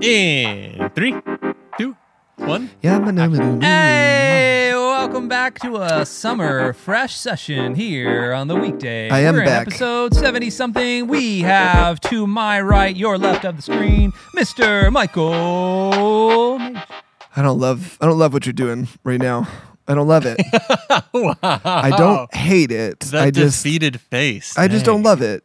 In three, two, one. Yeah, but no, but no, Hey, welcome back to a summer fresh session here on the weekday. I am We're back. In episode 70 something. We have to my right, your left of the screen, Mr. Michael. I don't love. I don't love what you're doing right now. I don't love it. I don't hate it. That I just. defeated face. I just don't love it.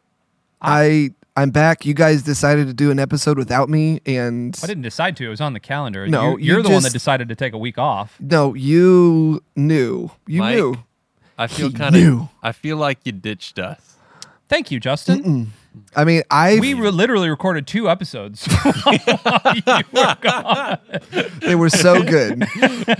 I. I'm back. You guys decided to do an episode without me, and I didn't decide to. It was on the calendar. No, you're, you're you the one that decided to take a week off. no, you knew. You Mike, knew. I feel kind of. knew. I feel like you ditched us. Thank you, Justin. I mean, I. We re- literally recorded two episodes. you were they were so good.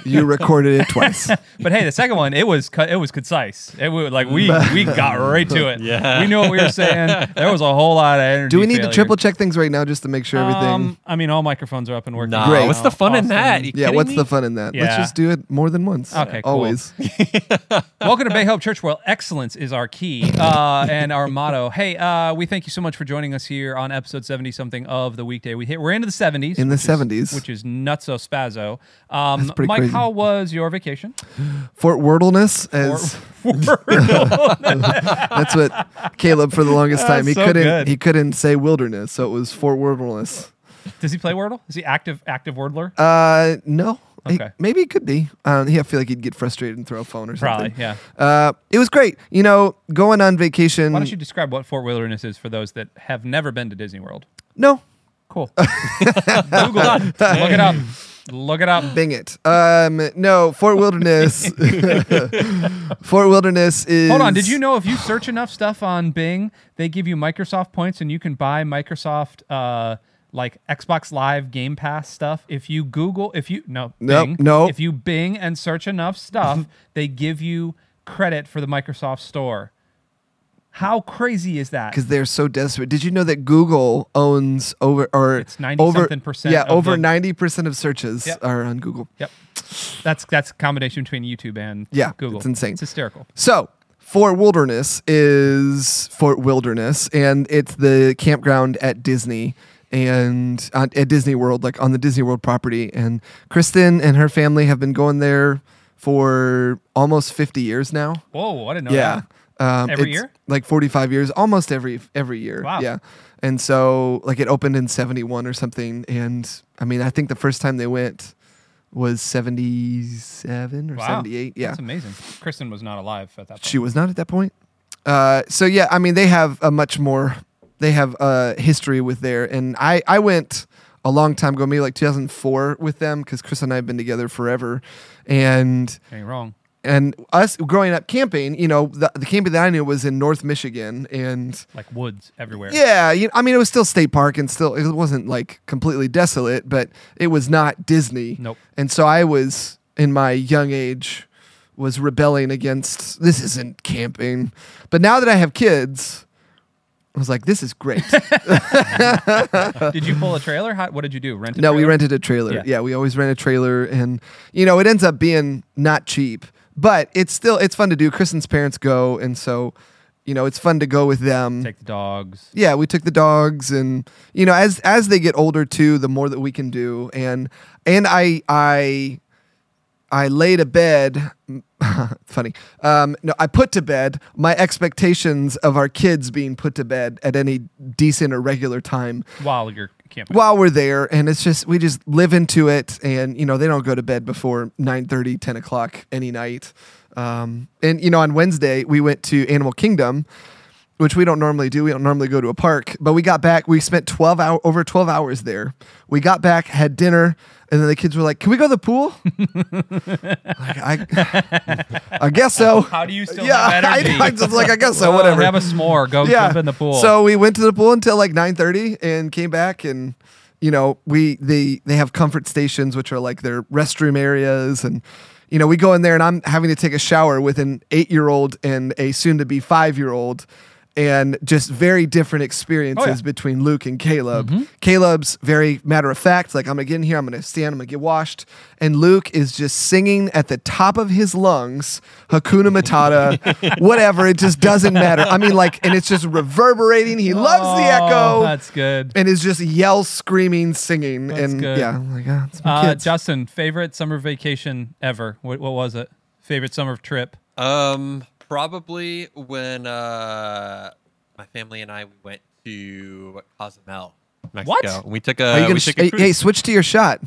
you recorded it twice. But hey, the second one, it was cu- it was concise. It was like we we got right to it. Yeah. we knew what we were saying. There was a whole lot of energy. Do we need to triple check things right now just to make sure everything? Um, I mean, all microphones are up and working. Nah, Great. what's the fun in that? You yeah. What's me? the fun in that? Let's just do it more than once. Okay, cool. Always. Welcome to Bay Hope Church, where excellence is our key uh, and our motto. Hey, uh, we thank you so much for joining us here on episode seventy something of the weekday. We hit we're into the seventies. In the 70s. which is nutso spazzo. Um, Mike, crazy. how was your vacation? Fort Wordleness as that's what Caleb for the longest time. He so couldn't good. he couldn't say wilderness, so it was Fort Wordleness. Does he play Wordle? Is he active active wordler? Uh no. He- Okay. maybe it could be. Um, he, I feel like he'd get frustrated and throw a phone or something. Probably, yeah. Uh, it was great. You know, going on vacation. Why don't you describe what Fort Wilderness is for those that have never been to Disney World? No, Cool. Google it. Look it up. Look it up. Bing it. Um, no, Fort Wilderness. Fort Wilderness is. Hold on. Did you know if you search enough stuff on Bing, they give you Microsoft points and you can buy Microsoft uh like Xbox Live Game Pass stuff. If you Google, if you no, Nope, Bing, nope. if you Bing and search enough stuff, they give you credit for the Microsoft Store. How crazy is that? Because they're so desperate. Did you know that Google owns over or It's 90 over something percent Yeah, over ninety percent of searches Yep. are on Google. Yep. That's that's a combination between YouTube and Yeah, Google. it's insane. It's hysterical. So Fort Wilderness is Fort Wilderness, and it's the campground at Disney and uh, at Disney World, like on the Disney World property. And Kristen and her family have been going there for almost fifty years now. Whoa, I didn't know yeah. that. Um, Every it's year? Like 45 years, almost every every year. Wow. Yeah. And so like it opened in 71 or something and I mean, I think the first time they went was 77 or Wow. 78. Yeah. That's amazing. Kristen was not alive at that point. She was not at that point. Uh, so yeah, I mean, they have a much more, they have a history with there. And I, I went a long time ago, maybe like 2004 with them because Chris and I have been together forever. And Getting wrong. and us growing up camping, you know, the, the camping that I knew was in North Michigan, and Like woods everywhere. yeah, you I mean, it was still state park, and still it wasn't like completely desolate, but it was not Disney. Nope. And so I was in my young age was rebelling against this isn't camping, but now that I have kids, I was like, this is great. Did you pull a trailer? How, what did you do? Rent a No, we rented a trailer. Yeah. Yeah. we always rent a trailer, and you know it ends up being not cheap, but it's still it's fun to do. Kristen's parents go, and so you know it's fun to go with them. Take the dogs. yeah, we took the dogs, and you know as as they get older too, the more that we can do, and and I I I laid a bed. funny. Um, no, I put to bed my expectations of our kids being put to bed at any decent or regular time While you're camping. while we're there and it's just we just live into it and you know they don't go to bed before 9 30, 10 o'clock any night um, and you know on wednesday we went to animal kingdom which we don't normally do. We don't normally go to a park but we got back. We spent 12 hour over 12 hours there. We got back had dinner and then the kids were like can we go to the pool? Like, I, I guess so. How do you still yeah have I, energy? I was like i guess so Well, whatever. Have a s'more. Go jump in the pool. so we went to the pool until like 9:30 and came back and you know, we they they have comfort stations which are like their restroom areas and you know, we go in there and I'm having to take a shower with an 8-year-old and a soon to be 5-year-old and just very different experiences Oh, yeah. Mm-hmm. between Luke and Caleb. Caleb's very matter of fact, like I'm gonna get in here, I'm gonna stand, I'm gonna get washed, and Luke is just singing at the top of his lungs, Hakuna Matata, whatever. It just doesn't matter. I mean, like, and it's just reverberating. He loves the Oh, echo. That's good. and is just yell screaming singing That's and good. yeah I'm like ah, it's my Uh, kids. Justin, favorite summer vacation ever? What, what was it? Favorite summer trip? Um, probably when uh my family and I went to Cozumel, Mexico. We took a. We took sh- a hey, cruise. hey switch to your shot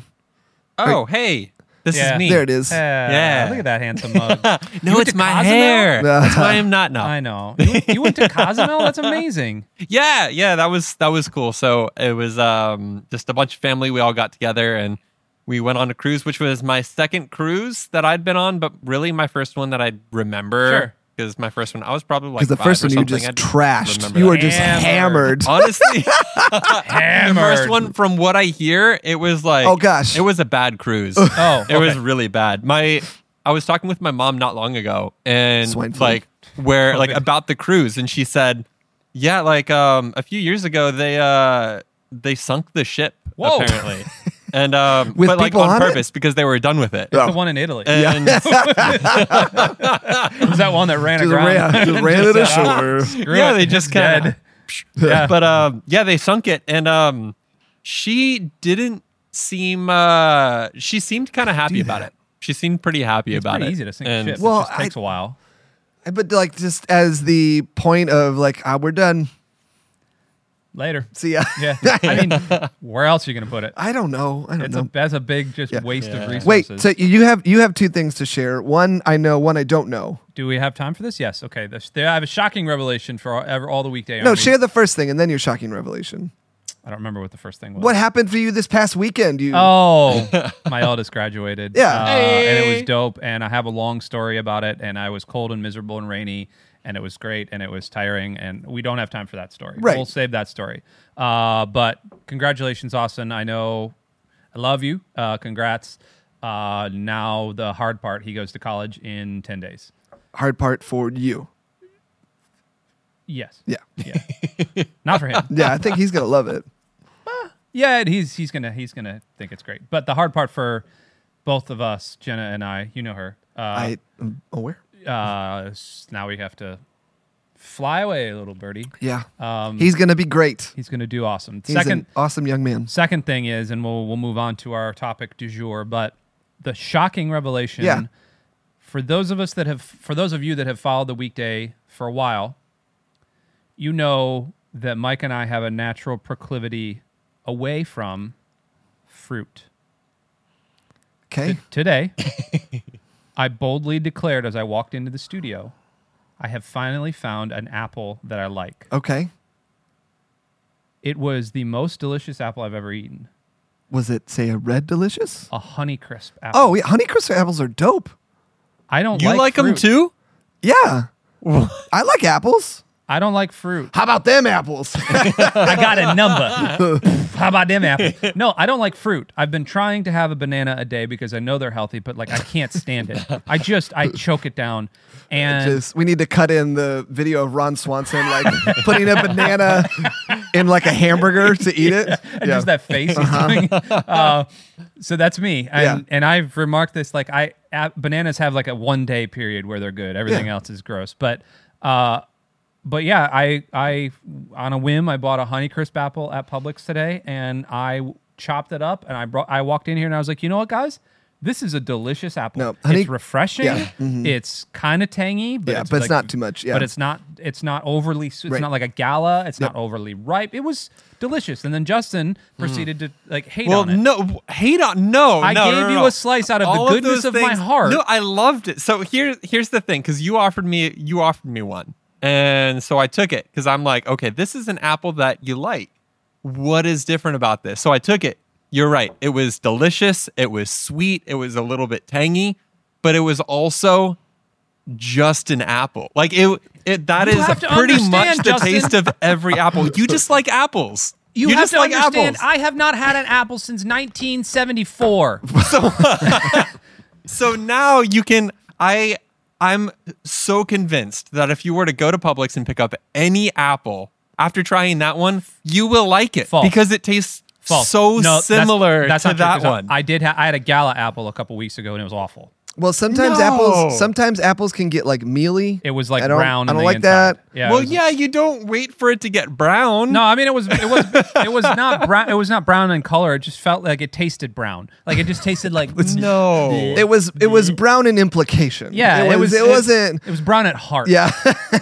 oh, hey, this Yeah. is me. there it is Yeah. Yeah. Look at that handsome mug. no, went it's to my Cozumel? hair. That's why I'm not now. I know. You, you went to Cozumel? That's amazing. Yeah, yeah, that was that was cool. So it was um just a bunch of family. We all got together and we went on a cruise, which was my second cruise that I'd been on, but really my first one that I remember. Sure. Because my first one, I was probably like because the five first or one you just I trashed you were just Hammered. hammered honestly. the first one, from what I hear, it was like Oh, gosh. it was a bad cruise. Oh, it was really bad. My I was talking with my mom not long ago, and Swine flu. like where like about the cruise, and she said, "Yeah, like um a few years ago they uh they sunk the ship Whoa. apparently." And um, With but like people on, on it? purpose because they were done with it. Oh. The one in Italy. And Was that one that ran just aground? ran, just and ran it just said, "Ah, ashore screw yeah, it, they just kind dead." of Yeah. but um yeah they sunk it and um she didn't seem uh she seemed kind of happy about that. it she seemed pretty happy It's about pretty it easy to sink And- ships. Well, it just takes I- a while. but like just as the point of like ah, we're done Later. see ya Yeah. I mean, where else are you going to put it? i don't know i don't It's know a that's a big just Yeah. waste Yeah. of resources. wait so you have you have two things to share one i know one i don't know do we have time for this? Yes. Okay. This, there, I have a shocking revelation for all, all the weekday. no army. share the first thing and then your shocking revelation I don't remember what the first thing was. what happened for you this past weekend you Oh, my eldest graduated. Yeah. Uh, and it was dope. And I have a long story about it. And I was cold and miserable and rainy. And it was great. And it was tiring. And we don't have time for that story. Right. We'll save that story. Uh, but congratulations, Austin. I know I love you. Uh, congrats. Uh, now the hard part. He goes to college in 10 days. hard part for you Yes. yeah Yeah. Not for him. yeah i think he's gonna love it Yeah, he's he's gonna he's gonna think it's great. But the hard part for both of us, Jenna and I, you know her. Uh, i am aware uh, now we have to fly away, little birdie. yeah Um, he's gonna be great he's gonna do awesome. he's second an awesome young man second thing is, and we'll we'll move on to our topic du jour. But the shocking revelation. Yeah. For those of us that have, for those of you that have followed the weekday for a while, you know that Mike and I have a natural proclivity away from fruit. okay T- today, I boldly declared as I walked into the studio, I have finally found an apple that I like. okay It was the most delicious apple I've ever eaten. was it say a red delicious A Honeycrisp apple. oh yeah honeycrisp apples are dope I don't you like, like, them fruit. too yeah i like apples I don't like fruit. how about them apples I got a number. How about them apples? No, I don't like fruit. I've been trying to have a banana a day because I know they're healthy, but like I can't stand it. I just I choke it down. And Just we need to cut in the video of Ron Swanson like putting a banana in like a hamburger to eat it. and just that face he's doing. Uh, so that's me, and, Yeah. and I've remarked this like I bananas have like a one day period where they're good. Everything Yeah. else is gross, but uh, but yeah, I I on a whim I bought a Honeycrisp apple at Publix today, and I chopped it up, and I brought I walked in here and I was like, you know what, guys. This is a delicious apple. No, honey- it's refreshing. yeah, mhm. It's kind of tangy, but Yeah, it's but it's not too much, yeah. But it's not. It's not overly. su- It's Right. not like a gala. It's Yep. not overly ripe. It was delicious. And then Justin proceeded to like hate well on it. no hate on no I no, gave no, you no. a slice out of the goodness those of my heart. no i loved it so here here's the thing because you offered me you offered me one and so i took it because i'm like okay this is an apple that you like what is different about this so i took it you're right it was delicious it was sweet it was a little bit tangy but it was also just an apple like it it that You is pretty much the Justin. taste of every apple you just like apples you, have just to like understand. apples. I have not had an apple since 1974. so now you can i I'm so convinced that if you were to go to Publix and pick up any apple after trying that one, you will like it False. because it tastes False. so No, similar that's to that true, that 'cause I- one. I did. Ha- I had a gala apple a couple weeks ago, and it was awful. Well, sometimes No. apples sometimes apples can get like mealy. It was like I don't- brown. I don't the like inside. that. Yeah. it well, was- yeah, you don't wait for it to get brown. No, I mean it was it was it was not brown. It was not brown in color. It just felt like it tasted brown. Like it just tasted like no. It was it was brown in implication. Yeah, it was. It, wasn't. It was brown at heart. Yeah,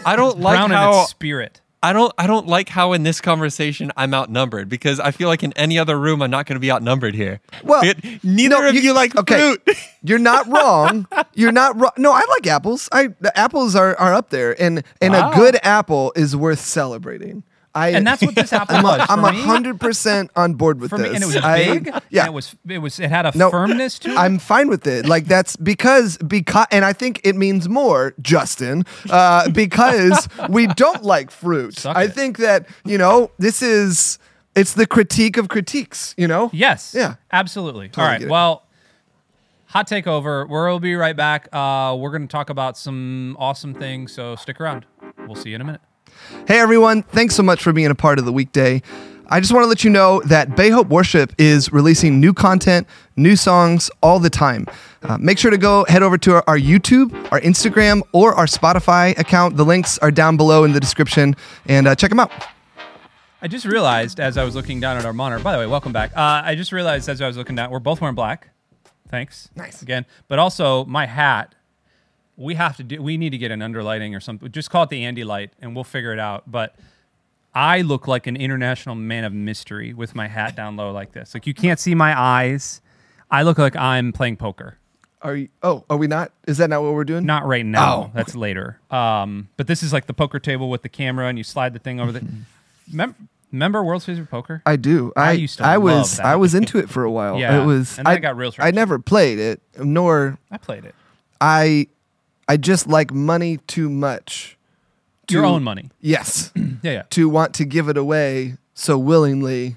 I don't like brown in how its spirit. I don't I don't like how in this conversation I'm outnumbered because I feel like in any other room I'm not going to be outnumbered here. Well, It- neither no, of you, like okay. fruit. You're not wrong. You're not wrong. No, I like apples. I the apples are are up there, and and Wow. a good apple is worth celebrating. I And that's what this apple I'm was. a, I'm hundred percent on board with for this. me, and it was I- big. yeah, it was it was it had a No, firmness to it. I'm fine with it. Like that's because because and I think it means more, Justin, uh, because we don't like fruit. Suck I it. think that you know this is it's the critique of critiques. You know. Yes. Yeah. Absolutely. Totally All right. Well, hot takeover. We'll be right back. Uh, we're going to talk about some awesome things. So stick around. We'll see you in a minute. Hey everyone, thanks so much for being a part of the weekday. I just want to let you know that Bay Hope Worship is releasing new content, new songs all the time. Uh, make sure to go head over to our, our YouTube, our Instagram, or our Spotify account. The links are down below in the description, and uh, check them out. I just realized as I was looking down at our monitor. By the way, welcome back. Uh, I just realized as I was looking down, we're both wearing black. Thanks. Nice. again. But also my hat. We have to do. We need to get an underlighting or something. Just call it the Andy light, and we'll figure it out. But I look like an international man of mystery with my hat down low like this. Like you can't see my eyes. I look like I'm playing poker. Are you? Oh, are we not? Is that not what we're doing? Not right now. Oh. That's later. Um, but this is like the poker table with the camera, and you slide the thing over the. Mem- remember World's Favorite Poker? I do. I I, used to I was. I was into it for a while. Yeah, It was. and then I it got real I never played it, nor I played it. I. I just like money too much. To, Your own money. Yes. Yeah, yeah. to want to give it away so willingly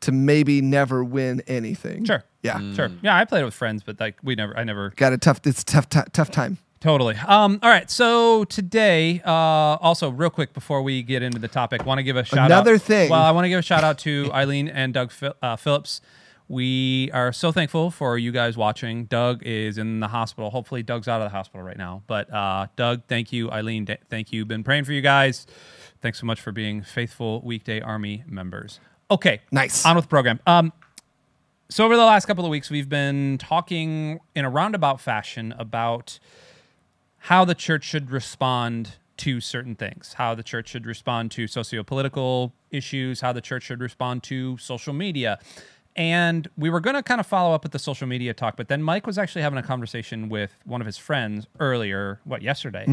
to maybe never win anything. Sure. Yeah. Sure. Yeah, I played it with friends, but like we never, I never Got a tough. It's a tough. ti- tough time. Totally. Um, all right. So today, uh, also real quick before we get into the topic, want to give a shout out. Another thing. Well, I want to give a shout out to Eileen and Doug Phil- uh, Phillips. We are so thankful for you guys watching. Doug is in the hospital. Hopefully, Doug's out of the hospital right now. But uh, Doug, thank you. Eileen, th- thank you. Been praying for you guys. Thanks so much for being faithful weekday army members. Okay. Nice. On with the program. Um, so over the last couple of weeks, we've been talking in a roundabout fashion about how the church should respond to certain things, how the church should respond to socio-political issues, how the church should respond to social media. And we were going to kind of follow up with the social media talk, but then Mike was actually having a conversation with one of his friends earlier, what, yesterday.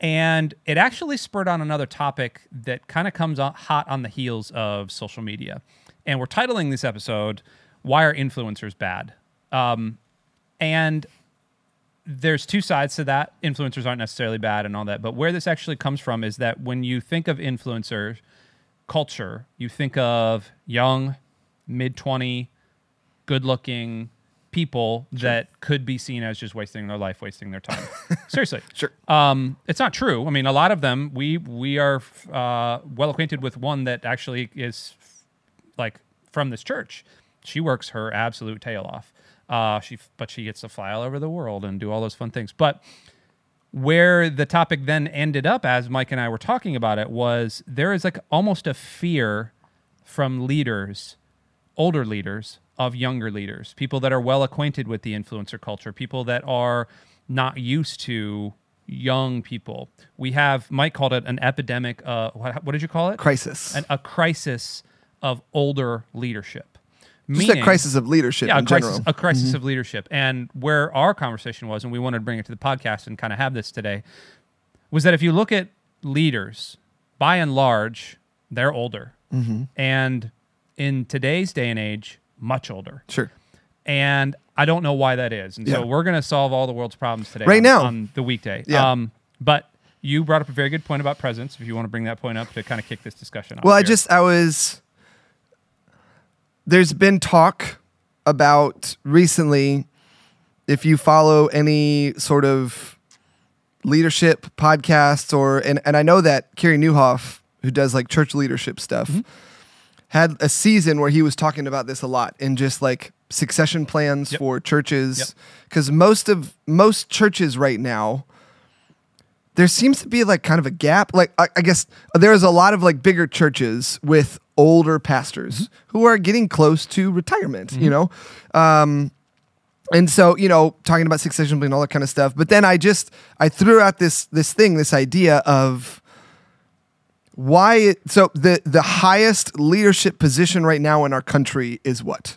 And it actually spurred on another topic that kind of comes hot on the heels of social media. And we're titling this episode, Why Are Influencers Bad? Um, and there's two sides to that. Influencers aren't necessarily bad and all that. But where this actually comes from is that when you think of influencer culture, you think of young, mid 20, good looking people that could be seen as just wasting their life, wasting their time. Seriously. Sure. Um, it's not true. I mean, a lot of them, we, we are uh, well acquainted with one that actually is like from this church. She works her absolute tail off. Uh, she, but she gets to fly all over the world and do all those fun things. But where the topic then ended up, as Mike and I were talking about it, was there is like almost a fear from leaders, older leaders, of younger leaders, people that are well acquainted with the influencer culture, people that are not used to young people. We have Mike called it an epidemic. Uh, what, what did you call it? Crisis. An, a crisis of older leadership. Just a crisis of leadership yeah, in a crisis, general. a crisis of leadership. And where our conversation was, and we wanted to bring it to the podcast and kind of have this today, was that if you look at leaders, by and large, they're older. And in today's day and age, much older. Sure. And I don't know why that is. And so we're going to solve all the world's problems today. Right on, now. on the weekday. Yeah. Um, but you brought up a very good point about presence. If you want to bring that point up to kind of kick this discussion off. Well, I here. just I was. There's been talk about recently, if you follow any sort of leadership podcasts or and, and I know that Carey Nieuwhof, who does like church leadership stuff, Mm-hmm. Had a season where he was talking about this a lot and just like succession plans Yep. for churches. Yep. Because most of most churches right now, there seems to be like kind of a gap. Like I, I guess there's a lot of like bigger churches with older pastors Mm-hmm. who are getting close to retirement. You know, um, and so you know talking about succession plan all that kind of stuff but then i just i threw out this this thing this idea of why it, so the the highest leadership position right now in our country is what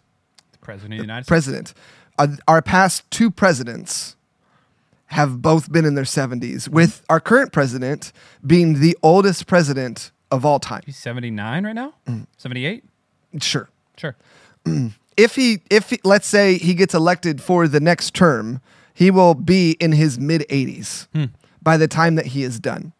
The president of the United States. president uh, our past two presidents have both been in their 70s with our current president being the oldest president of all time He's 79 right now? Mm. 78? sure Sure. if he if he, let's say he gets elected for the next term, he will be in his mid 80s by the time that he is done.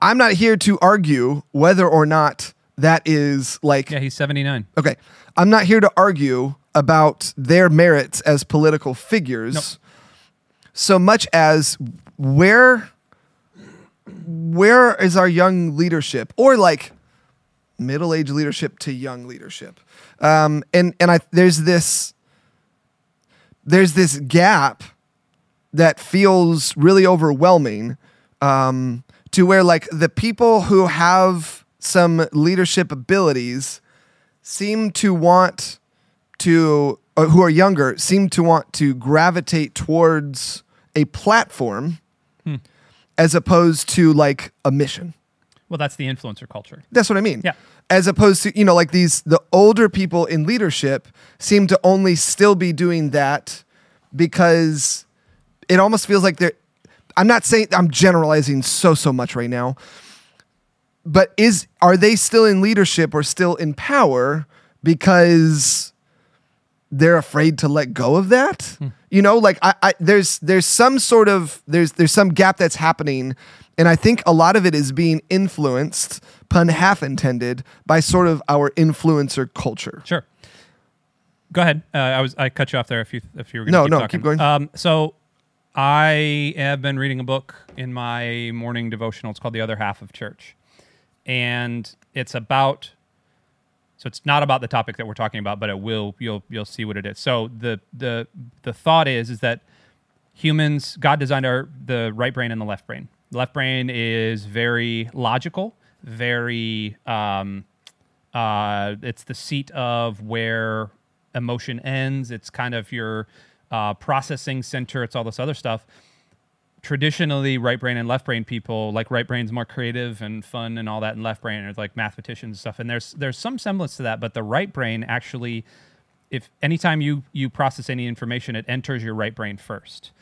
I'm not here to argue whether or not that is like Yeah, he's 79. okay. I'm not here to argue about their merits as political figures so much as where where is our young leadership or like middle-aged leadership to young leadership um, and and I there's this there's this gap that feels really overwhelming um, to where like the people who have some leadership abilities seem to want to uh, who are younger seem to want to gravitate towards a platform as opposed to like a mission Well, that's the influencer culture. that's what I mean. Yeah. As opposed to, you know, like these, the older people in leadership seem to only still be doing that because it almost feels like they're, I'm not saying, I'm generalizing so, so much right now, but is, are they still in leadership or still in power because they're afraid to let go of that? You know, like I, I, there's, there's some sort of, there's, there's some gap that's happening and I think a lot of it is being influenced, pun half intended, by sort of our influencer culture. Sure. Go ahead. Uh, I was I cut you off there if you if you were No, keep no, talking. keep going. Um, so I have been reading a book in my morning devotional. It's called The Other Half of Church, and it's about. So it's not about the topic that we're talking about, but it will. You'll you'll see what it is. So the the the thought is is that humans God designed our the right brain and the left brain. The left brain is very logical, very um, uh, it's the seat of where emotion ends. It's kind of your uh, processing center. It's all this other stuff. Traditionally, right brain and left brain people like right brain's more creative and fun and all that, and left brain are like mathematicians and stuff. And there's there's some semblance to that, but the right brain actually, if anytime you you process any information, it enters your right brain first,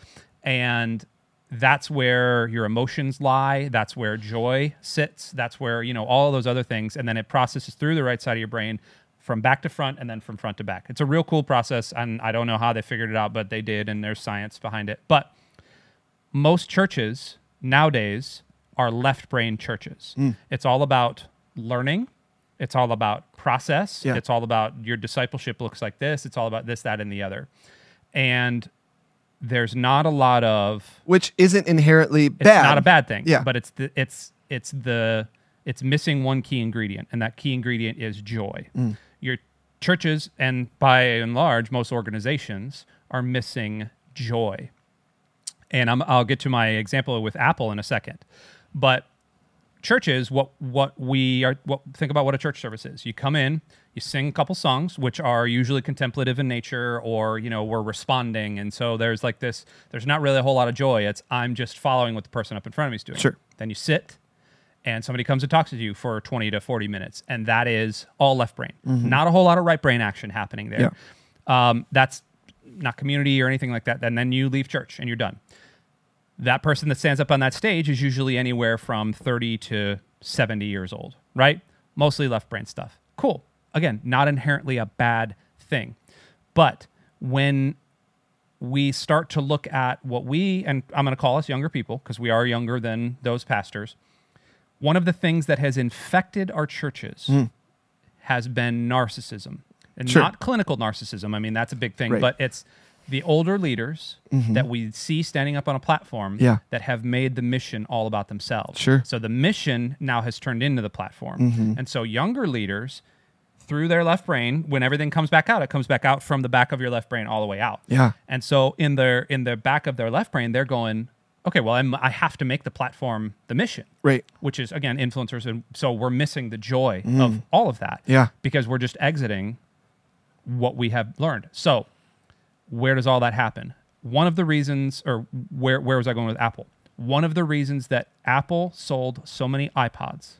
and that's where your emotions lie that's where joy sits that's where you know all those other things and then it processes through the right side of your brain from back to front and then from front to back it's a real cool process and i don't know how they figured it out but they did and there's science behind it but most churches nowadays are left brain churches it's all about learning it's all about process Yeah. it's all about your discipleship looks like this it's all about this that and the other and there's not a lot of Which isn't inherently it's bad. not a bad thing. Yeah. But it's the it's it's the it's missing one key ingredient, and that key ingredient is joy. Mm. Your churches and by and large, most organizations are missing joy. And I'm, I'll get to my example with Apple in a second. But churches, what what we are what think about what a church service is. You come in, you sing a couple songs, which are usually contemplative in nature, or you know we're responding, and so there's like this. There's not really a whole lot of joy. It's I'm just following what the person up in front of me is doing. Sure. Then you sit, and somebody comes and talks to you for 20 to 40 minutes, and that is all left brain. Not a whole lot of right brain action happening there. Um, that's not community or anything like that. And then you leave church and you're done that person that stands up on that stage is usually anywhere from 30 to 70 years old, right? Mostly left brain stuff. Cool. Again, not inherently a bad thing. But when we start to look at what we, and I'm going to call us younger people because we are younger than those pastors, one of the things that has infected our churches has been narcissism. And Sure. not clinical narcissism. I mean, that's a big thing, Right. but it's the older leaders that we see standing up on a platform Mm-hmm. Yeah. that have made the mission all about themselves. Sure. Mm-hmm. So the mission now has turned into the platform. And so younger leaders, through their left brain, when everything comes back out, it comes back out from the back of your left brain all the way out. Yeah. And so in their in the back of their left brain, they're going, okay, well, I'm, I have to make the platform the mission Right. which is again influencers and so we're missing the joy of all of that Mm. Yeah. because we're just exiting what we have learned so where does all that happen one of the reasons or where where was i going with apple one of the reasons that apple sold so many ipods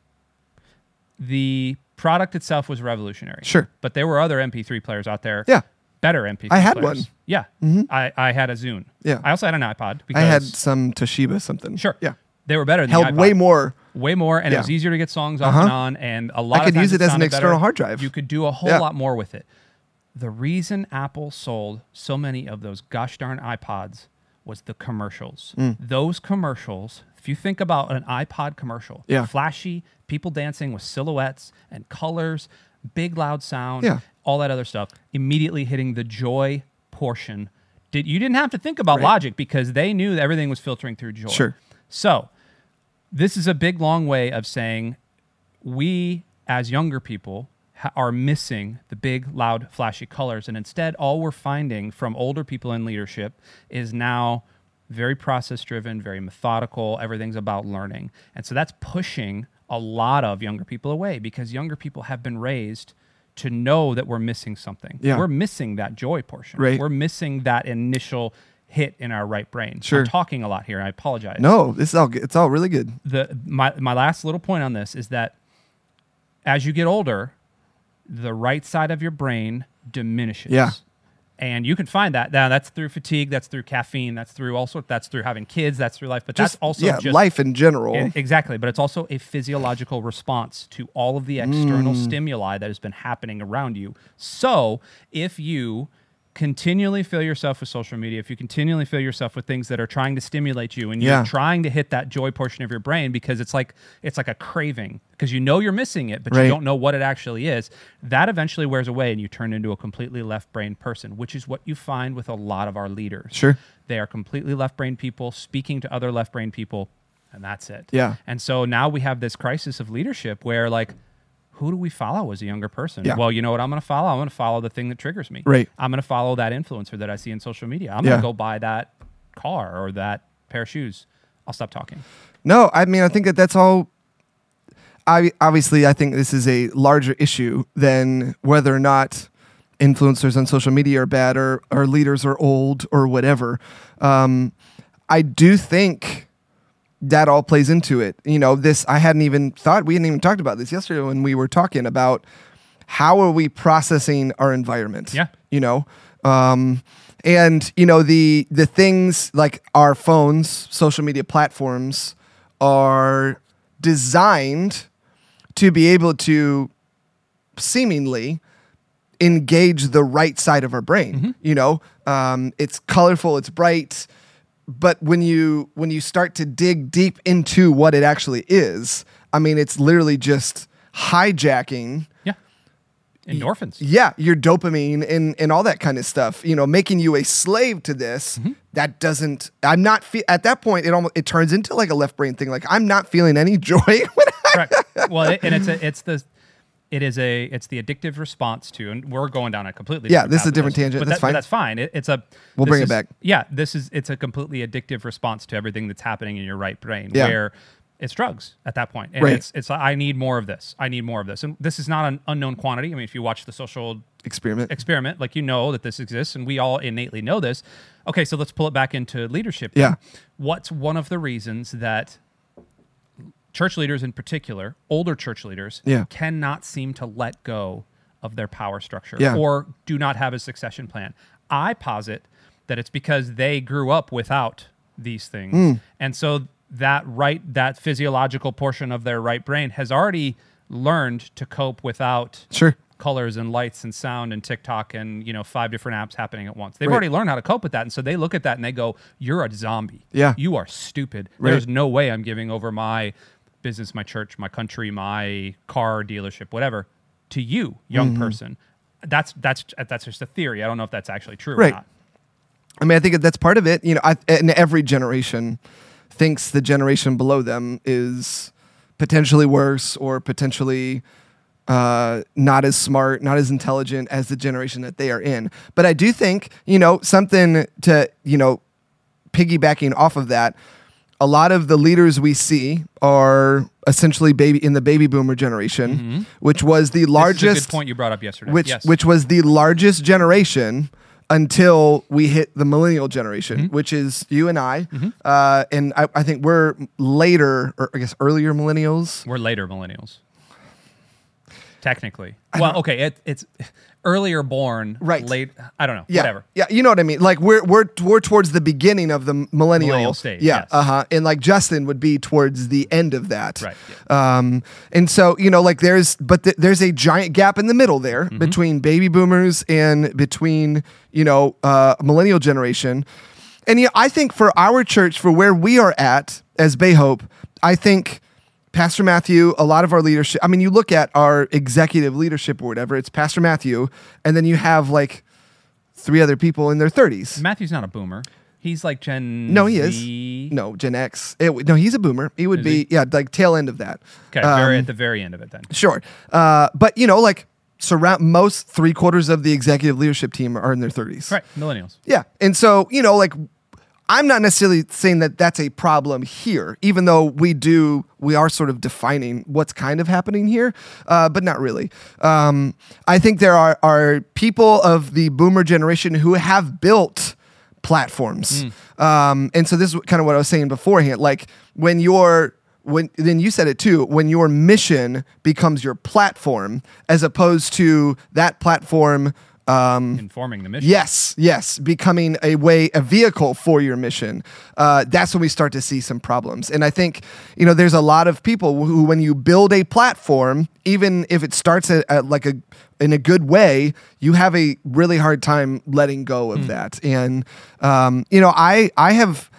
the product itself was revolutionary Sure. but there were other mp3 players out there Yeah. Better mp3 I had players. one. yeah I, I had a zune Yeah. i also had an ipod because I had some Toshiba something. sure Yeah. they were better than Held the iPod way more. way more, and it was easier to get songs off Uh-huh. and on, and a lot. I could use it as an external better. hard drive. You could do a whole Yeah. lot more with it. The reason Apple sold so many of those gosh darn iPods was the commercials. Mm. Those commercials. If you think about an iPod commercial, Yeah. flashy, people dancing with silhouettes and colors, big loud sound, Yeah. All that other stuff, immediately hitting the joy portion. Did you didn't have to think about Right. logic because they knew everything was filtering through joy. Sure. So this is a big long way of saying we as younger people ha- are missing the big loud flashy colors and instead all we're finding from older people in leadership is now very process driven very methodical everything's about learning and so that's pushing a lot of younger people away because younger people have been raised to know that we're missing something Yeah. we're missing that joy portion Right. we're missing that initial hit in our right brain Sure. i'm talking a lot here i apologize No, this is all. good. It's all really good. the my my last little point on this is that as you get older, the right side of your brain diminishes. Yeah. And you can find that. Now that's through fatigue, that's through caffeine, that's through all sorts, that's through having kids, that's through life. But Just that's also yeah, just life in general. E- exactly, but it's also a physiological response to all of the external Mm. stimuli that has been happening around you. So, if you continually fill yourself with social media, if you continually fill yourself with things that are trying to stimulate you and you're trying to hit that joy portion of your brain because it's like it's like a craving because you know you're missing it but Right. you don't know what it actually is, that eventually wears away and you turn into a completely left-brain person, which is what you find with a lot of our leaders. Sure. They are completely left brain people speaking to other left brain people, and that's it. Yeah. And so now we have this crisis of leadership where, like, who do we follow as a younger person? Yeah. Well, you know what I'm going to follow? I'm going to follow the thing that triggers me. Right. I'm going to follow that influencer that I see in social media. I'm Yeah. going to go buy that car or that pair of shoes. I'll stop talking. No, I mean I think that that's all. I obviously I think this is a larger issue than whether or not influencers on social media are bad or or leaders are old or whatever. Um, I do think that all plays into it. You know, this I hadn't even thought we hadn't even talked about this yesterday when we were talking about how are we processing our environment. Yeah. You know, um, and you know the the things like our phones, social media platforms are designed to be able to seemingly engage the right side of our brain. You know, um, it's colorful, it's bright, but when you when you start to dig deep into what it actually is, I mean, it's literally just hijacking. Yeah. Endorphins. Yeah, your dopamine and and all that kind of stuff. You know, making you a slave to this. Mm-hmm. That doesn't. I'm not. Fe- at that point, it almost it turns into like a left brain thing. Like I'm not feeling any joy when I Correct. Well, it, and it's a, it's the it is a it's the addictive response to, and we're going down a completely Yeah, this is a different tangent. But That's that- but fine. That's fine. It, it's a We'll bring it back. Yeah, this is it's a completely addictive response to everything that's happening in your right brain, Yeah. where it's drugs at that point, and Right. it's it's I need more of this. I need more of this, and this is not an unknown quantity. I mean, if you watch the social experiment. experiment, like you know that this exists, and we all innately know this. Okay, so let's pull it back into leadership. Yeah. What's one of the reasons that church leaders, in particular, older church leaders, Yeah. cannot seem to let go of their power structure Yeah. or do not have a succession plan? I posit that it's because they grew up without these things, Hmm. and so that right, that physiological portion of their right brain has already learned to cope without Sure. colors and lights and sound and TikTok and you know five different apps happening at once. They've Right. already learned how to cope with that, and so they look at that and they go, "You're a zombie. Yeah. you are stupid. Right. There's no way I'm giving over my business, my church, my country, my car dealership, whatever, to you, young Mm-hmm. person." That's that's that's just a theory. I don't know if that's actually true Right. or not. I mean, I think that's part of it. You know, I, and every generation thinks the generation below them is potentially worse or potentially uh, not as smart, not as intelligent as the generation that they are in. But I do think, you know, something to, you know, piggybacking off of that, a lot of the leaders we see are essentially baby in the baby boomer generation, which was the This is a largest good point you brought up yesterday. which yes. which was the largest generation until we hit the millennial generation, Mm-hmm. which is you and I, uh, and I, I think we're later, or I guess earlier millennials. We're later millennials. Technically. Well, okay, it, it's earlier born, Right. late I don't know. Yeah, Whatever. yeah, you know what I mean. Like we're we're we're towards the beginning of the millennial, Millennial stage, Yeah, yes. uh huh. And like Justin would be towards the end of that, Right, Um, and so you know, like there's but th- there's a giant gap in the middle there Mm-hmm. between baby boomers and between you know uh, millennial generation. And yeah, I think for our church, for where we are at as Bay Hope, I think Pastor Matthew, a lot of our leadership. I mean, you look at our executive leadership or whatever. It's Pastor Matthew, and then you have like three other people in their thirties. Matthew's not a boomer. He's like Gen No, he Z. is. No, Gen X. It, no, he's a boomer. He would Is be he? yeah, like tail end of that. Okay, Um, very at the very end of it then. Sure. Uh, but you know, like surround most three quarters of the executive leadership team are in their thirties. Right, millennials. Yeah. And so, you know, like I'm not necessarily saying that that's a problem here, even though we do, we are sort of defining what's kind of happening here, uh, but not really. Um, I think there are, are people of the boomer generation who have built platforms. Um, and so this is kind of what I was saying beforehand. Like when you're, when then you said it too when your mission becomes your platform as opposed to that platform um, Informing the mission. Yes, yes, becoming a way, a vehicle for your mission. Uh, that's when we start to see some problems. And I think, you know, there's a lot of people who, when you build a platform, even if it starts at, at like a in a good way, you have a really hard time letting go of that. And um, you know, I I have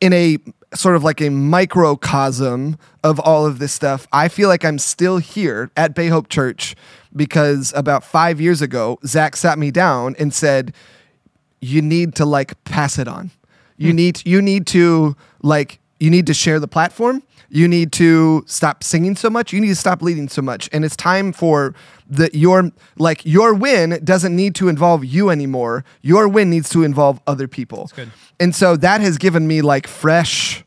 in a sort of like a microcosm of all of this stuff, I feel like I'm still here at Bay Hope Church because about five years ago, Zach sat me down and said, "You need to like pass it on. You hmm. need you need to like you need to share the platform. You need to stop singing so much. You need to stop leading so much. And it's time for the your like your win doesn't need to involve you anymore. Your win needs to involve other people. good. And so that has given me like fresh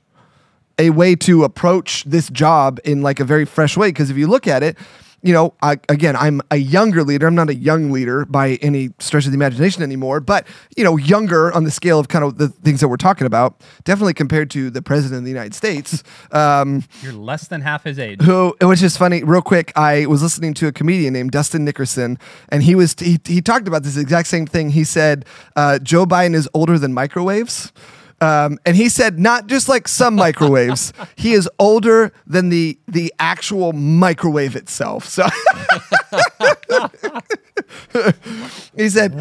a way to approach this job in like a very fresh way because if you look at it you know I, again i'm a younger leader. I'm not a young leader by any stretch of the imagination anymore but you know younger on the scale of kind of the things that we're talking about definitely compared to the president of the united states um, You're less than half his age. who which is funny real quick i was listening to a comedian named dustin nickerson and he was he, he talked about this exact same thing. He said uh, joe biden is older than microwaves um, and he said not just like some microwaves. He is older than the the actual microwave itself. So he said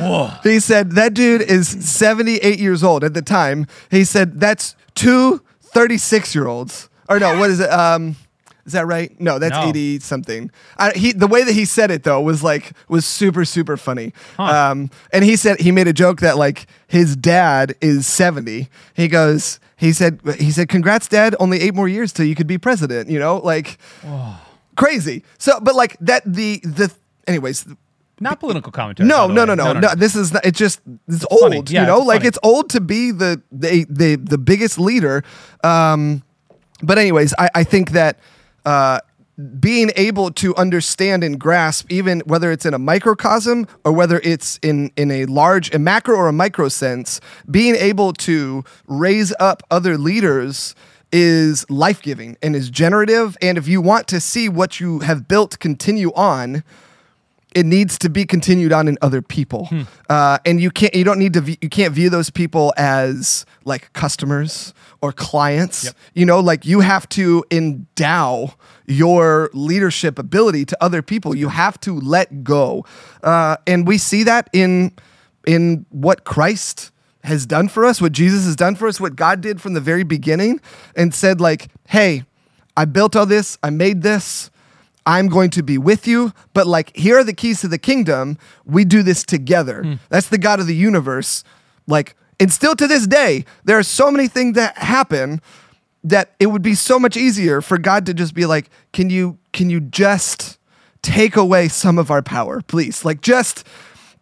he said that dude is 78 years old at the time. He said that's two 36 year olds or no what is it? Um is that right no that's No. 80 something I, he the way that he said it though was like was super super funny um and he said he made a joke that like his dad is 70 he goes he said he said congrats dad only eight more years till you could be president you know like crazy so but like that the the anyways Not political commentary. no, by the no, way. no, no, no, This is not, it's just it's old. funny. Yeah, you know, it's like funny. it's old to be the the the, the biggest leader. Um, but anyways, I, I think that uh, being able to understand and grasp, even whether it's in a microcosm or whether it's in in a large, a macro or a micro sense, being able to raise up other leaders is life giving and is generative. And if you want to see what you have built continue on, it needs to be continued on in other people. Uh, and you can't you don't need to v- you can't view those people as like customers or clients. Yep. you know like you have to endow your leadership ability to other people. You have to let go. Uh, and we see that in in what christ has done for us what jesus has done for us what god did from the very beginning and said like hey i built all this i made this I'm going to be with you, but like here are the keys to the kingdom. We do this together. Hmm. That's the God of the universe. Like And still to this day, there are so many things that happen that it would be so much easier for God to just be like, "Can you can you just take away some of our power, please? Like just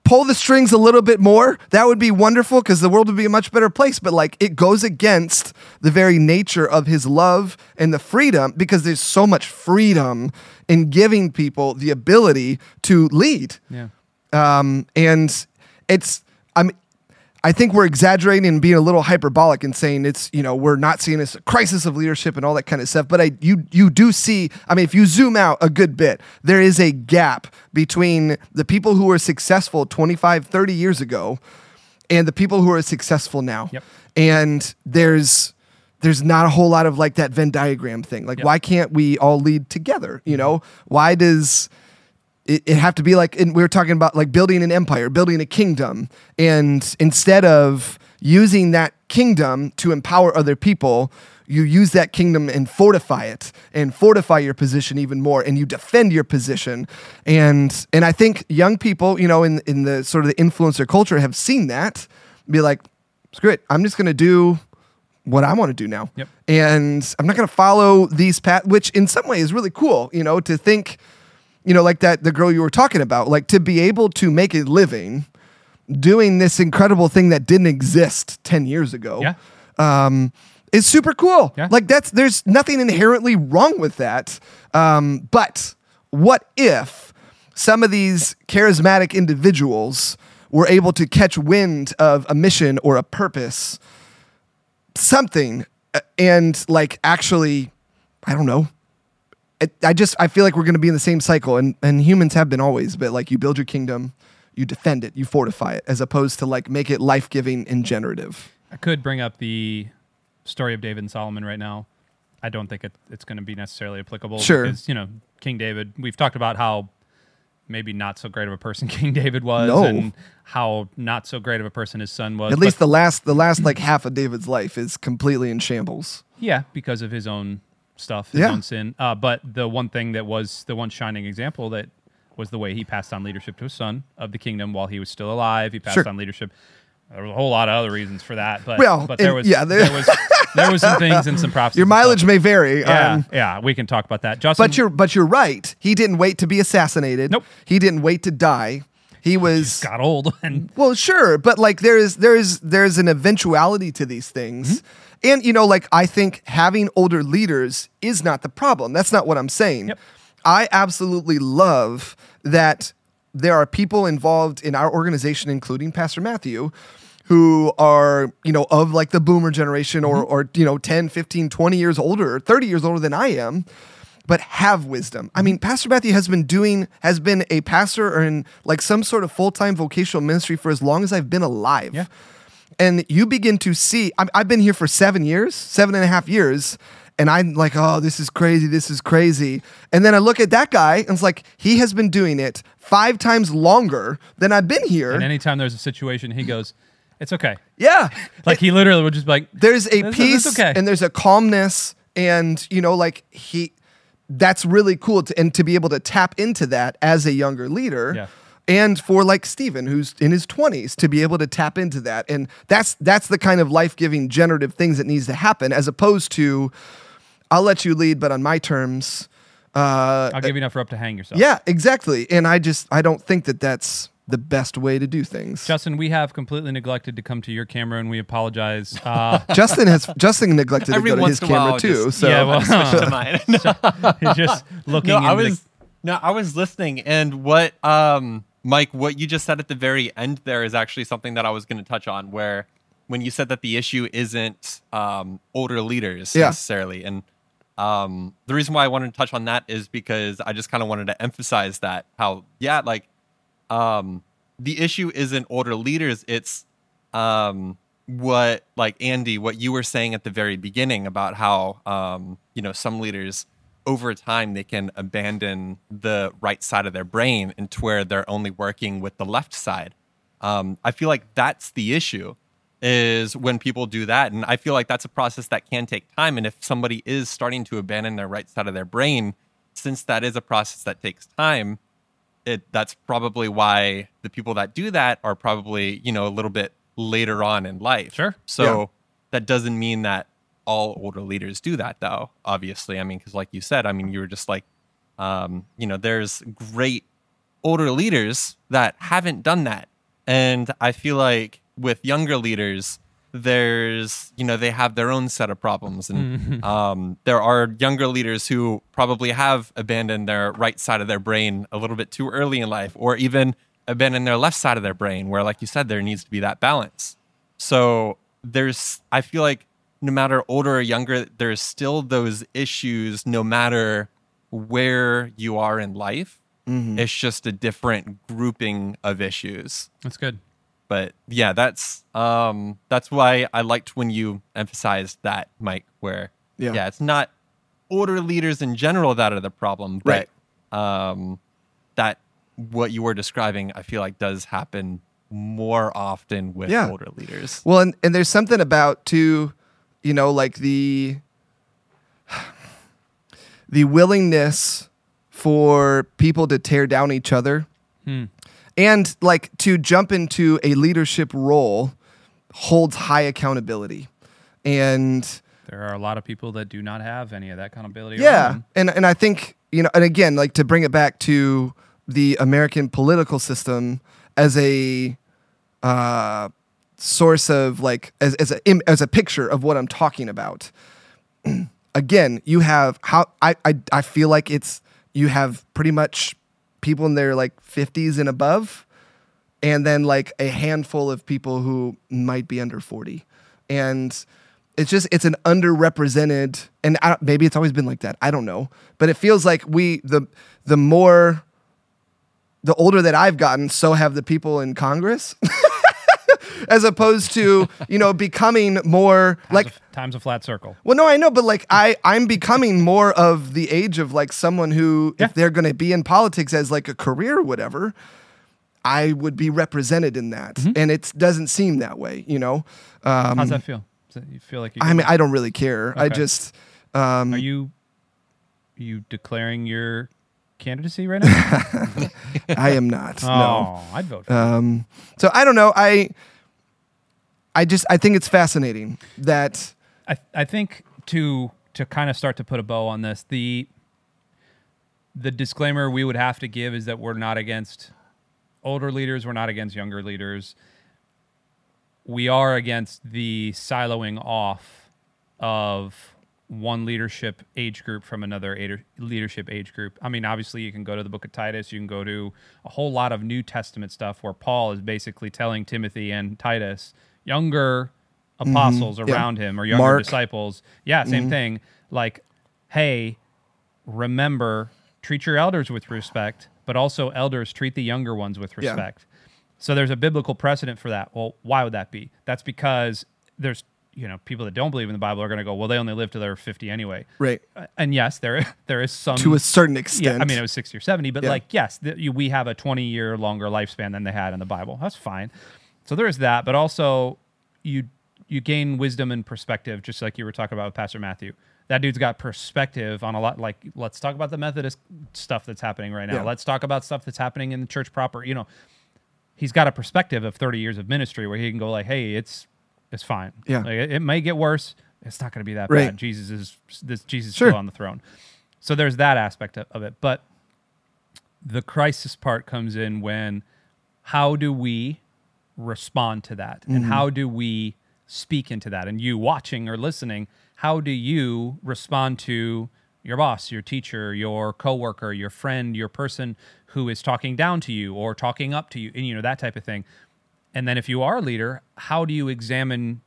pull the strings a little bit more. That would be wonderful because the world would be a much better place. But like it goes against the very nature of his love and the freedom because there's so much freedom in giving people the ability to lead. Yeah. Um, and it's I'm I think we're exaggerating and being a little hyperbolic and saying it's you know we're not seeing this crisis of leadership and all that kind of stuff. But I you you do see I mean if you zoom out a good bit, there is a gap between the people who were successful 25, 30 years ago and the people who are successful now. Yep. And there's there's not a whole lot of like that Venn diagram thing. Like Yep. why can't we all lead together? You know? Why does it, it have to be like and we were talking about like building an empire building a kingdom and instead of using that kingdom to empower other people you use that kingdom and fortify it and fortify your position even more and you defend your position and and i think young people you know in in the sort of the influencer culture have seen that be like screw it i'm just going to do what I want to do now. Yep. And I'm not going to follow these paths, which in some way is really cool, you know, to think, you know, like that, the girl you were talking about, like to be able to make a living doing this incredible thing that didn't exist 10 years ago. Yeah. Um, is super cool. Yeah. Like that's, there's nothing inherently wrong with that. Um, but what if some of these charismatic individuals were able to catch wind of a mission or a purpose something uh, and like actually i don't know I, I just i feel like we're going to be in the same cycle and and humans have been always but like you build your kingdom you defend it you fortify it as opposed to like make it life-giving and generative I could bring up the story of David and Solomon right now. I don't think it, it's going to be necessarily applicable. Sure. Because, you know, King David, we've talked about how maybe not so great of a person King David was No. and how not so great of a person his son was. at least the last the last like half of david's life is completely in shambles Yeah, because of his own stuff, his Yeah. own sin. Uh, but the one thing that was the one shining example that was the way he passed on leadership to his son of the kingdom while he was still alive. He passed Sure. on leadership. There was a whole lot of other reasons for that, but Well, but there was yeah, there- there, was there was some things and some props. your mileage may vary Yeah, um, yeah, we can talk about that. Justin, but you're but you're right he didn't wait to be assassinated Nope. he didn't wait to die he was got old and Well, sure, but like there is there is there's an eventuality to these things. Mm-hmm. And you know, like I think having older leaders is not the problem. That's not what I'm saying. Yep. I absolutely love that there are people involved in our organization, including Pastor Matthew, who are, you know, of like the boomer generation or, Mm-hmm. or, you know, 10, 15, 20 years older, 30 years older than I am, but have wisdom. I mean, Pastor Matthew has been doing, has been a pastor or in like some sort of full time vocational ministry for as long as I've been alive. Yeah. And you begin to see, I'm, I've been here for seven years, seven and a half years. And I'm like, oh, this is crazy. This is crazy. And then I look at that guy and it's like, he has been doing it five times longer than I've been here. and anytime there's a situation, he goes, "It's okay." yeah. Like he literally would just be like, there's a peace okay. and there's a calmness and you know like he that's really cool to, and to be able to tap into that as a younger leader Yeah. And for like Steven who's in his 20s to be able to tap into that and that's that's the kind of life-giving generative things that needs to happen as opposed to I'll let you lead but on my terms uh "I'll give you enough rope to hang yourself." yeah exactly and I just I don't think that that's the best way to do things Justin, we have completely neglected to come to your camera, and we apologize. Uh, Justin has Justin neglected to go to his in a while, camera too just- so Yeah, well- Switch to mine. he's just looking. no, I into the- was no, I was listening, and what um, Mike, what you just said at the very end there is actually something that I was going to touch on. Where when you said that the issue isn't um, older leaders Yeah. necessarily, and um, the reason why I wanted to touch on that is because I just kind of wanted to emphasize that how yeah, like um, the issue isn't older leaders; it's um, what like Andy, what you were saying at the very beginning about how um, you know some leaders over time they can abandon the right side of their brain into where they're only working with the left side. Um, I feel like that's the issue is when people do that, and I feel like that's a process that can take time. And if somebody is starting to abandon their right side of their brain, since that is a process that takes time, it that's probably why the people that do that are probably you know a little bit later on in life. Sure. So Yeah. that doesn't mean that all older leaders do that, though. Obviously, I mean, because like you said, I mean, you were just like, um, you know, there's great older leaders that haven't done that, and I feel like with younger leaders, there's you know they have their own set of problems. And um, there are younger leaders who probably have abandoned their right side of their brain a little bit too early in life or even abandoned their left side of their brain where like you said there needs to be that balance. So there's i feel like no matter older or younger there's still those issues no matter where you are in life it's just a different grouping of issues That's good. but yeah that's um that's why i liked when you emphasized that mike where Yeah. yeah, it's not older leaders in general that are the problem but um that what you were describing i feel like does happen more often with Yeah. older leaders Well, and, and there's something about too, you know, like the the willingness for people to tear down each other and like to jump into a leadership role holds high accountability. And There are a lot of people that do not have any of that accountability. yeah, and and I think you know, and again, like to bring it back to the American political system as a uh, source of like as as a as a picture of what I'm talking about. again, you have how I, I I feel like it's you have pretty much people in their like 50s and above and then like a handful of people who might be under 40 and it's just it's an underrepresented and I, maybe it's always been like that i don't know. But it feels like we the the more the older that i've gotten so have the people in congress as opposed to you know becoming more like Time's a- time's a flat circle. well, no, I know, but like I, I'm becoming more of the age of like someone who, Yeah. if they're going to be in politics as like a career or whatever, I would be represented in that, and it doesn't seem that way, you know. Um, How's that feel? Does it- you feel like? I mean, I don't really care. I just, um, are you are you declaring your candidacy right now? I am not. oh, No. I'd vote. For you. Um, so I don't know. I, I just, I think it's fascinating that, I I think to to kind of start to put a bow on this, the the disclaimer we would have to give is that we're not against older leaders, we're not against younger leaders. We are against the siloing off of one leadership age group from another leadership age group. I mean, obviously, you can go to the book of Titus, you can go to a whole lot of New Testament stuff where Paul is basically telling Timothy and Titus, younger apostles Mm-hmm. Yeah. around him or younger Mark. disciples. Yeah, same thing. Like, hey, remember, treat your elders with respect, but also elders treat the younger ones with Yeah. respect. So there's a biblical precedent for that. Well, why would that be? That's because there's you know people that don't believe in the Bible are going to go, well, they only live to they're 50 anyway. right, Uh, And yes, there there is some to a certain extent. yeah, I mean, it was 60 or 70, but Yeah. like, yes, th- we have a 20 year longer lifespan than they had in the Bible. That's fine. So there is that, but also you you gain wisdom and perspective, just like you were talking about with Pastor Matthew. That dude's got perspective on a lot. Like, let's talk about the Methodist stuff that's happening right now. Yeah. Let's talk about stuff that's happening in the church proper. You know, he's got a perspective of 30 years of ministry where he can go like, hey, it's it's fine. Yeah. Like, it, it may get worse. It's not going to be that Right. bad. Jesus is this Jesus Sure. still on the throne. So there's that aspect of, of it. But the crisis part comes in when how do we respond to that? And how do we speak into that? And you watching or listening how do you respond to your boss your teacher your coworker your friend your person who is talking down to you or talking up to you and you know that type of thing? And then if you are a leader how do you examine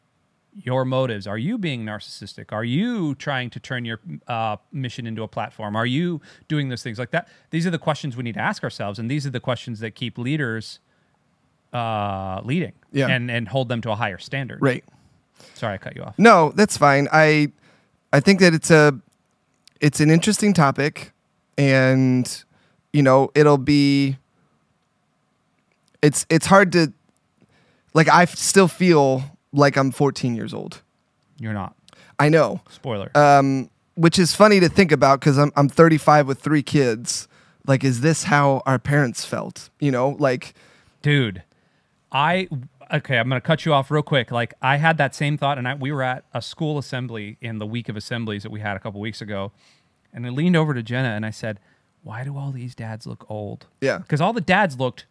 your motives? Are you being narcissistic? Are you trying to turn your uh, mission into a platform? Are you doing those things like that? These are the questions we need to ask ourselves and these are the questions that keep leaders uh, leading Yeah. and and hold them to a higher standard right. sorry i cut you off No, that's fine. I I think that it's a it's an interesting topic and you know, it'll be it's it's hard to like I f- still feel like I'm 14 years old. you're not I know. spoiler Um which is funny to think about cuz I'm I'm 35 with 3 kids. Like is this how our parents felt? You know, like dude i okay, I'm going to cut you off real quick. Like I had that same thought, and I, we were at a school assembly in the week of assemblies that we had a couple weeks ago, and I leaned over to Jenna and I said, "Why do all these dads look old?" Yeah. because all the dads looked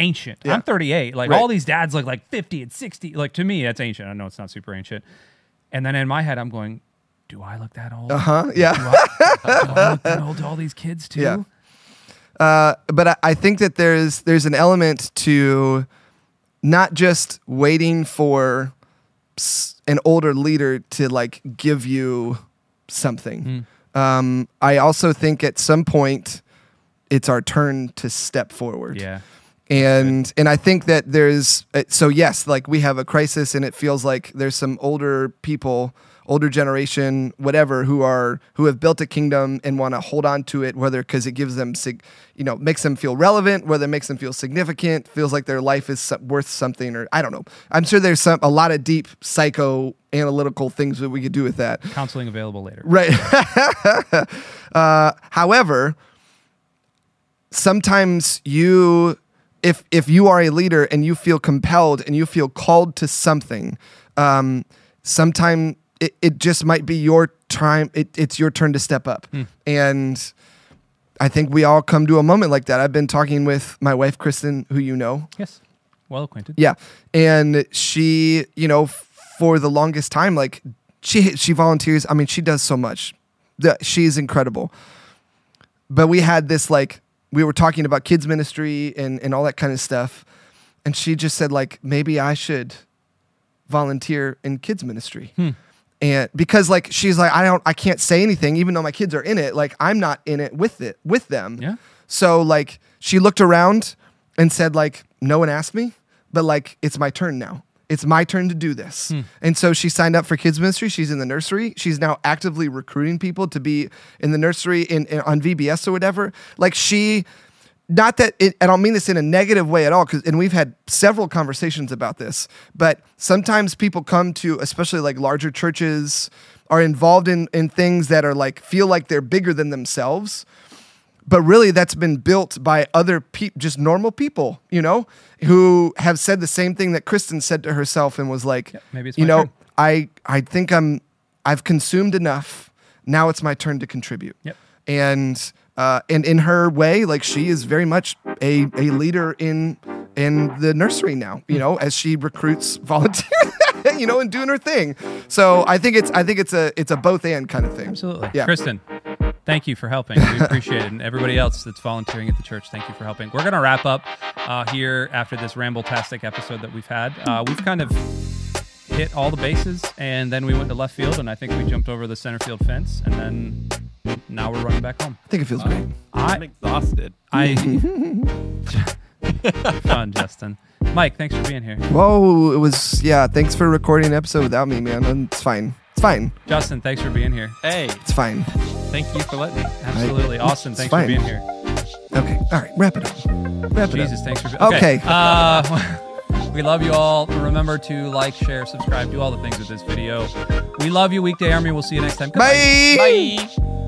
ancient. Yeah. I'm 38. Like Right. all these dads look like 50 and 60. Like to me, that's ancient. I know it's not super ancient. And then in my head, I'm going, "Do I look that old? Uh huh. Yeah. Do, I, do I look that old to all these kids too?" Yeah. Uh, but I, I think that there's there's an element to not just waiting for an older leader to like give you something. Um, I also think at some point it's our turn to step forward Yeah. and and I think that there's uh, so yes, like we have a crisis, and it feels like there's some older people, older generation, whatever, who are who have built a kingdom and want to hold on to it, whether because it gives them, sig- you know, makes them feel relevant, whether it makes them feel significant, feels like their life is worth something, or I don't know. I'm sure there's some a lot of deep psycho analytical things that we could do with that. Counseling available later. Right. uh, however, sometimes you, if if you are a leader and you feel compelled and you feel called to something, um, sometime it, it just might be your time. It, it's your turn to step up, hmm. and I think we all come to a moment like that. I've been talking with my wife Kristen, who you know, Yes. Well acquainted. yeah, and she, you know, for the longest time, like she she volunteers. I mean, she does so much. The, she's incredible. But we had this like we were talking about kids ministry and and all that kind of stuff, and she just said like maybe I should volunteer in kids ministry. Hmm. And because like she's like I don't I can't say anything even though my kids are in it like I'm not in it with it with them. Yeah. So like she looked around and said like no one asked me, but like it's my turn now. It's my turn to do this. Hmm. And so she signed up for kids ministry. She's in the nursery. She's now actively recruiting people to be in the nursery in, in on VBS or whatever. Like she not that it, I don't mean this in a negative way at all cuz and we've had several conversations about this, but sometimes people come to especially like larger churches are involved in in things that are like feel like they're bigger than themselves but really that's been built by other people just normal people you know who have said the same thing that kristen said to herself and was like maybe it's you know turn." i i think i'm i've consumed enough now it's my turn to contribute Yep. and uh and in her way like she is very much a a leader in in the nursery now you know as she recruits volunteers you know and doing her thing so i think it's i think it's a it's a both and kind of thing Absolutely. Yeah. Kristen, thank you for helping. We appreciate it. And everybody else that's volunteering at the church, thank you for helping. We're going to wrap up uh, here after this ramble-tastic episode that we've had. Uh, we've kind of hit all the bases, and then we went to left field, and I think we jumped over the center field fence, and then now we're running back home. i think it feels great I'm exhausted. I, fun, Justin. Mike, thanks for being here. Whoa, it was yeah. Thanks for recording an episode without me, man. It's fine. It's fine. Justin, thanks for being here. Hey, It's fine. thank you for letting me. Absolutely. Austin, thanks fine. for being here. Okay. All right. Wrap it up. Wrap it Jesus, up. thanks for being Okay. Uh, we love you all. Remember to like, share, subscribe, do all the things with this video. We love you, Weekday Army. We'll see you next time. Goodbye. Bye. Bye.